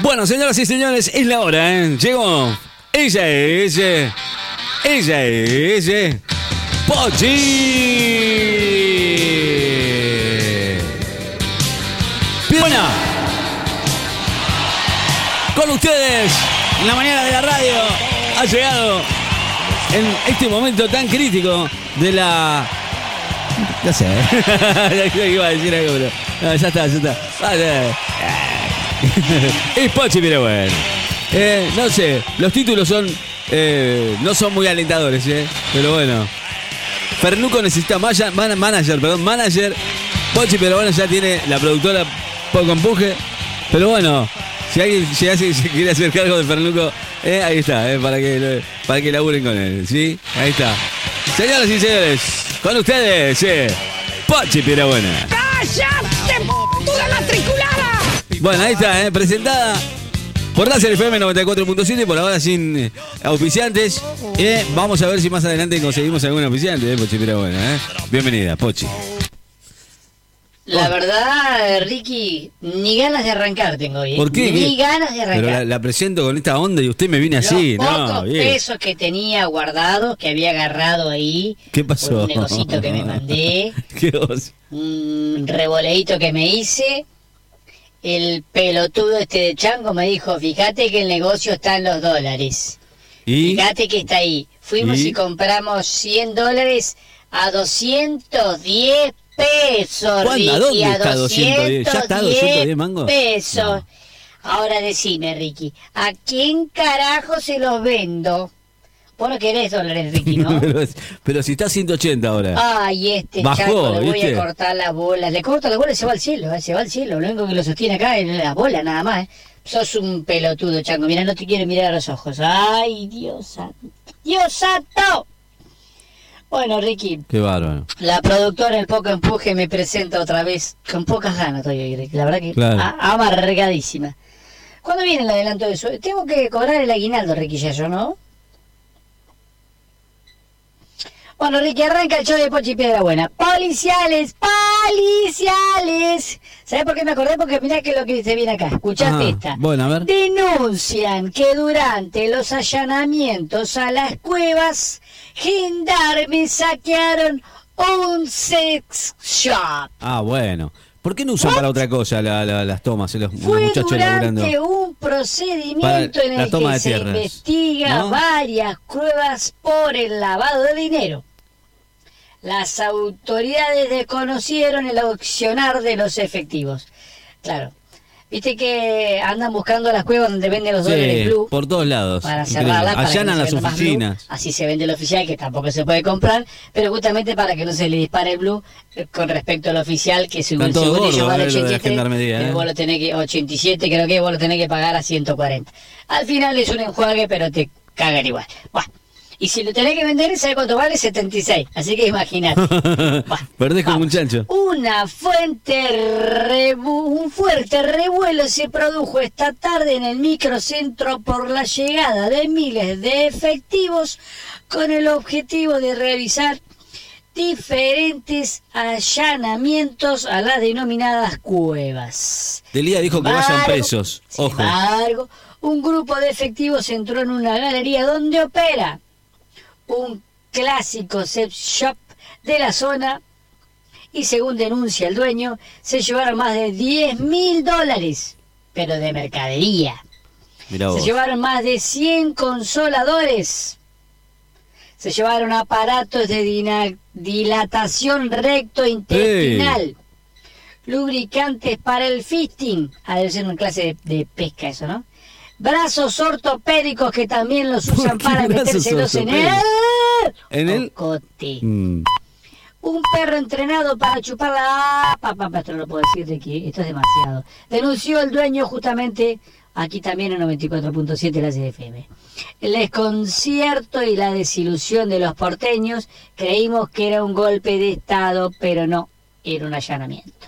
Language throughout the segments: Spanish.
Bueno, señoras y señores, es la hora, ¿eh? Llegó. Ella es. eh, Ella es. eh, Pochi. Bueno. Con ustedes, en la mañana de la radio, ha llegado en este momento tan crítico de la. No sé. Iba a decir algo, pero. No, ya está, ya está. Vale. Es Pochi, pero bueno. Eh, no sé, los títulos son. eh, no son muy alentadores, ¿eh? Pero bueno. Fernuco necesita maya- man- manager, perdón, manager. Pochi, pero bueno, ya tiene la productora poco empuje. Pero bueno, si alguien se quiere hacer cargo de Fernuco, ahí está, para que para que laburen con él, ¿sí? Ahí está. Señoras y señores, con ustedes, eh, Pochi, pero bueno. ¡Cállate, puta matriculada! Bueno, ahí está, ¿eh? presentada por Láser FM 94.7, por ahora sin eh, auspiciantes. Eh, vamos a ver si más adelante conseguimos algún auspiciante, eh, Pochi, pero bueno, ¿eh? Bienvenida, Pochi. La verdad, Ricky, ni ganas de arrancar tengo hoy. ¿eh? ¿Por qué? Ni ganas de arrancar. Pero la, la presento con esta onda y usted me viene así, Los ¿no? bien. pesos que tenía guardados, que había agarrado ahí. ¿Qué pasó? Un negocito que me mandé, ¿Qué vos? un revoleíto que me hice. El pelotudo este de Chango me dijo, fíjate que el negocio está en los dólares. ¿Y? Fíjate que está ahí. Fuimos ¿Y? y, compramos 100 dólares a 210 pesos. ¿Cuándo? ¿A dónde a está 210? ¿Ya está 210 mango? pesos. No. Ahora decime, Ricky, ¿a quién carajo se los vendo? Vos no querés dólares, Ricky, ¿no? pero, pero si está a 180 ahora. Ay, este Bajó, chaco, le voy ¿viste? a cortar las bolas. Le corto las bolas y se va al cielo, eh, se va al cielo. Lo único que lo sostiene acá es la bola, nada más. eh. Sos un pelotudo, chango. Mira, no te quiero mirar a los ojos. Ay, Dios santo. ¡Dios santo! Bueno, Ricky, Qué bárbaro. la productora El Poco Empuje me presenta otra vez. Con pocas ganas estoy hoy, Ricky. La verdad que Claro. amargadísima. ¿Cuándo viene el adelanto de eso? Tengo que cobrar el aguinaldo, Ricky, ya yo, ¿no? Bueno, Ricky, arranca el show de Pochi Piedra Buena. Policiales, policiales. ¿Sabes por qué me acordé? Porque mirá que lo que dice bien acá. Escuchate Ajá. esta. Bueno, a ver. Denuncian que durante los allanamientos a las cuevas, gendarmes saquearon un sex shop. Ah, bueno. ¿Por qué no usan para otra cosa la- la- las tomas, los, los Fue muchachos laburando? durante un procedimiento Para en el que se investiga ¿no? varias pruebas por el lavado de dinero. Las autoridades desconocieron el accionar de los efectivos. Claro. Viste que andan buscando las cuevas donde venden los dólares blue por todos lados. para cerrarlas. para que no Allanan las oficinas. Así se vende el oficial, que tampoco se puede comprar, pero justamente para que no se le dispare el blue eh, con respecto al oficial, que según, según ellos gordos, vale eh, lo de la 83, gendarmería, pero eh. vos lo tenés que, 87 creo que vos lo tenés que pagar a 140. Al final es un enjuague, pero te cagan igual. Bueno, y si lo tenés que vender, ¿sabes cuánto vale? 76. Así que imagínate. Perdés como un vamos. chancho. Una fuente un fuerte revuelo se produjo esta tarde en el microcentro por la llegada de miles de efectivos con el objetivo de realizar diferentes allanamientos a las denominadas cuevas. Delía dijo que vayan presos. Sin Ojo. embargo, un grupo de efectivos entró en una galería donde opera un clásico sex shop de la zona y según denuncia el dueño, se llevaron más de 10 mil dólares, pero de mercadería. Se llevaron más de 100 consoladores. Se llevaron aparatos de dilatación recto intestinal. Lubricantes para el fisting. Ah, debe ser una clase de, de pesca eso, ¿no? Brazos ortopédicos que también los ¿Por usan para metérselos en el... En el- cocote. Mm. Un perro entrenado para chupar la... Pa, pa, pa, esto no lo puedo decir de que esto es demasiado. Denunció el dueño justamente aquí también en 94.7 la CFM. El desconcierto y la desilusión de los porteños creímos que era un golpe de Estado, pero no, era un allanamiento.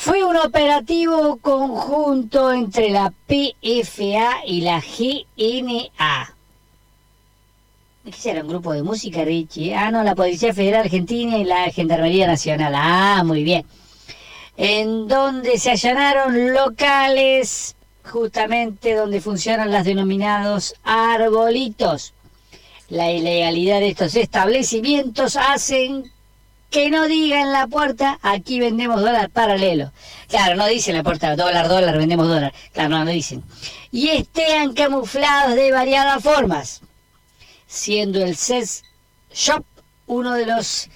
Fue un operativo conjunto entre la PFA y la GNA. ¿Qué será? ¿Un grupo de música, Richie? Ah, no, la Policía Federal Argentina y la Gendarmería Nacional. Ah, muy bien. en donde se allanaron locales justamente donde funcionan los denominados arbolitos. La ilegalidad de estos establecimientos hacen que no diga en la puerta, aquí vendemos dólar paralelo. Claro, no dice en la puerta, dólar, dólar, vendemos dólar. Claro, no, no dicen. Y estén camuflados de variadas formas, siendo el sex shop uno de los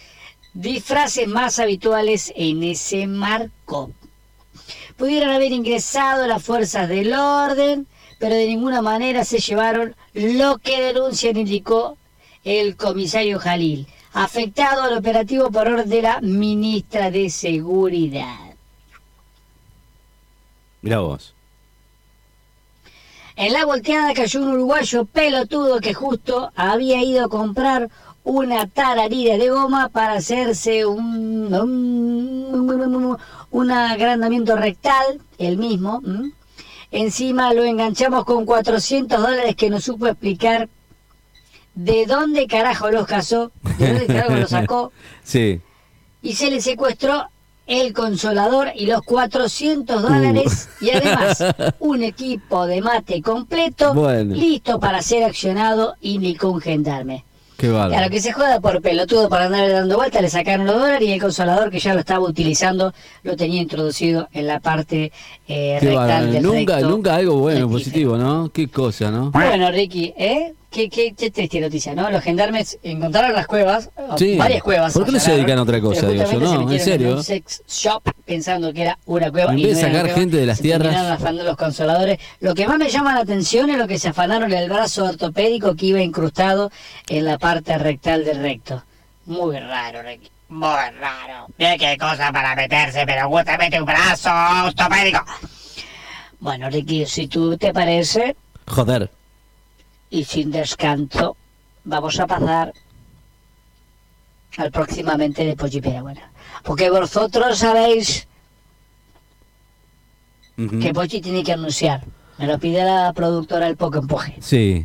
disfraces más habituales en ese marco. Pudieron haber ingresado las fuerzas del orden, pero de ninguna manera se llevaron lo que denuncian, indicó el comisario Jalil afectado al operativo por orden de la ministra de Seguridad. Mira vos. En la volteada cayó un uruguayo pelotudo que justo había ido a comprar una tararira de goma para hacerse un, un, un agrandamiento rectal, el mismo. ¿m? Encima lo enganchamos con 400 dólares que nos supo explicar de dónde carajo los casó, de dónde carajo los sacó, Sí. y se le secuestró el consolador y los 400 dólares y además un equipo de mate completo Bueno. listo para ser accionado, indicó un gendarme. Qué bárbaro. Claro, que se joda por pelotudo para andar dando vueltas, le sacaron los dólares y el consolador que ya lo estaba utilizando lo tenía introducido en la parte eh, rectal bárbaro. del Nunca, recto nunca algo bueno, positivo, ¿no? Qué cosa, ¿no? Bueno, Ricky, ¿eh? Qué, qué, qué triste noticia, ¿no? Los gendarmes encontraron las cuevas, Sí. varias cuevas. ¿Por qué no se dedican a otra cosa, digo yo? justamente se No, en serio. un sex shop pensando que era una cueva. En y vez de no era sacar cueva, gente de las se tierras. afanando los consoladores. Lo que más me llama la atención es lo que se afanaron el brazo ortopédico que iba incrustado en la parte rectal del recto. Muy raro, Ricky. Muy raro. Mira qué cosa para meterse, pero justamente un brazo ortopédico. Bueno, Ricky, si tú te parece, Joder. Y sin descanso vamos a pasar al próximamente de Pochi Buena. Porque vosotros sabéis que Pochi tiene que anunciar. Me lo pide la productora el Poco Empuje. Sí.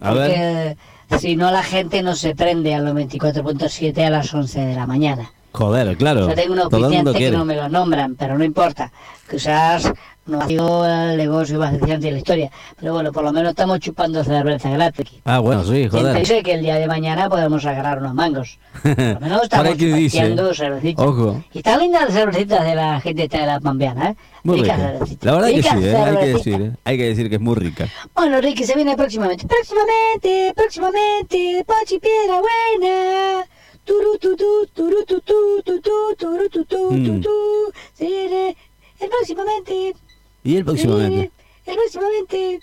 A ver. Porque si no la gente no se prende a los 24.7 a las 11 de la mañana. Joder, claro. Yo tengo unos auspiciantes que no me lo nombran, pero no importa. Quizás no ha sido el negocio más deficiente de la historia. Pero bueno, por lo menos estamos chupando cerveza gratis. Ah, bueno, sí, ¿Quién te joder. dice que el día de mañana podemos agarrar unos mangos? Por lo menos ¿Para estamos pateando cervecitas. Ojo. Y están lindas las cervecitas de la gente esta de la pampeana, ¿eh? Muy Ricas rica. La verdad que sí, ¿eh? hay que decir, ¿eh? Hay que decir que es muy rica. Bueno, Ricky, se viene próximamente. Próximamente, próximamente, Pochi Piedra Buena. Mm. el próximamente. Y el próximamente. El próximamente.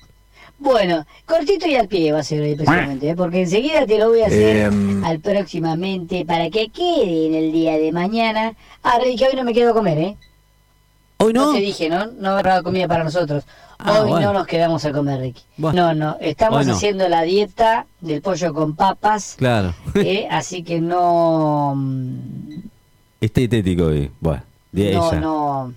Bueno, cortito y al pie va a ser hoy próximamente, ¿eh? porque enseguida te lo voy a hacer Em. al próximamente para que quede en el día de mañana. Ah, Ricky, hoy no me quedo a comer, ¿eh? Hoy No no. te dije, ¿no? No habrá comida para nosotros. Ah, Hoy bueno. no nos quedamos a comer, Ricky. Bueno. No, no. Estamos no. haciendo la dieta del pollo con papas. Claro. ¿eh? Así que no. mm, Está hitético hoy. Bueno, de No, no.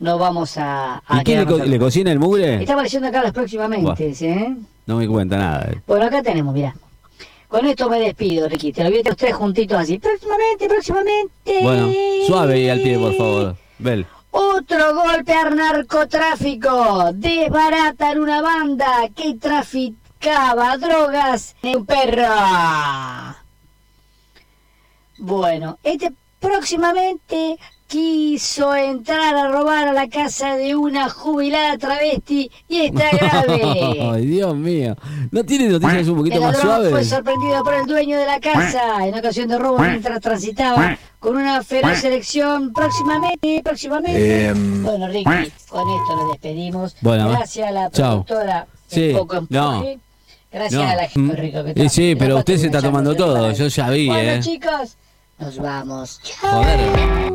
No vamos a. a ¿Y quién le, co- le cocina el mugre? Está apareciendo acá las próximamente, ¿eh? No me cuenta nada. eh. Bueno, acá tenemos, mirá. Con esto me despido, Ricky. Te lo voy a los tres juntitos así. Próximamente, próximamente. Bueno, suave y al pie, por favor. Bel. Otro golpe al narcotráfico. Desbaratan una banda que traficaba drogas en un perro. Bueno, este próximamente quiso entrar a robar a la casa de una jubilada travesti y está grave. Ay, Dios mío. ¿No tiene noticias un poquito El más ladrón fue suaves? sorprendido por el dueño de la casa en ocasión de robo mientras transitaba con una feroz elección próximamente, próximamente. Em. Bueno, Ricky, con esto nos despedimos. Bueno, gracias a la productora Sí, Un Poco Empuje. no. Gracias No. a la gente rico que sí, está. pero usted se está tomando todo, yo ya vi, Bueno, ¿eh? chicos, nos vamos. Chao. Joder.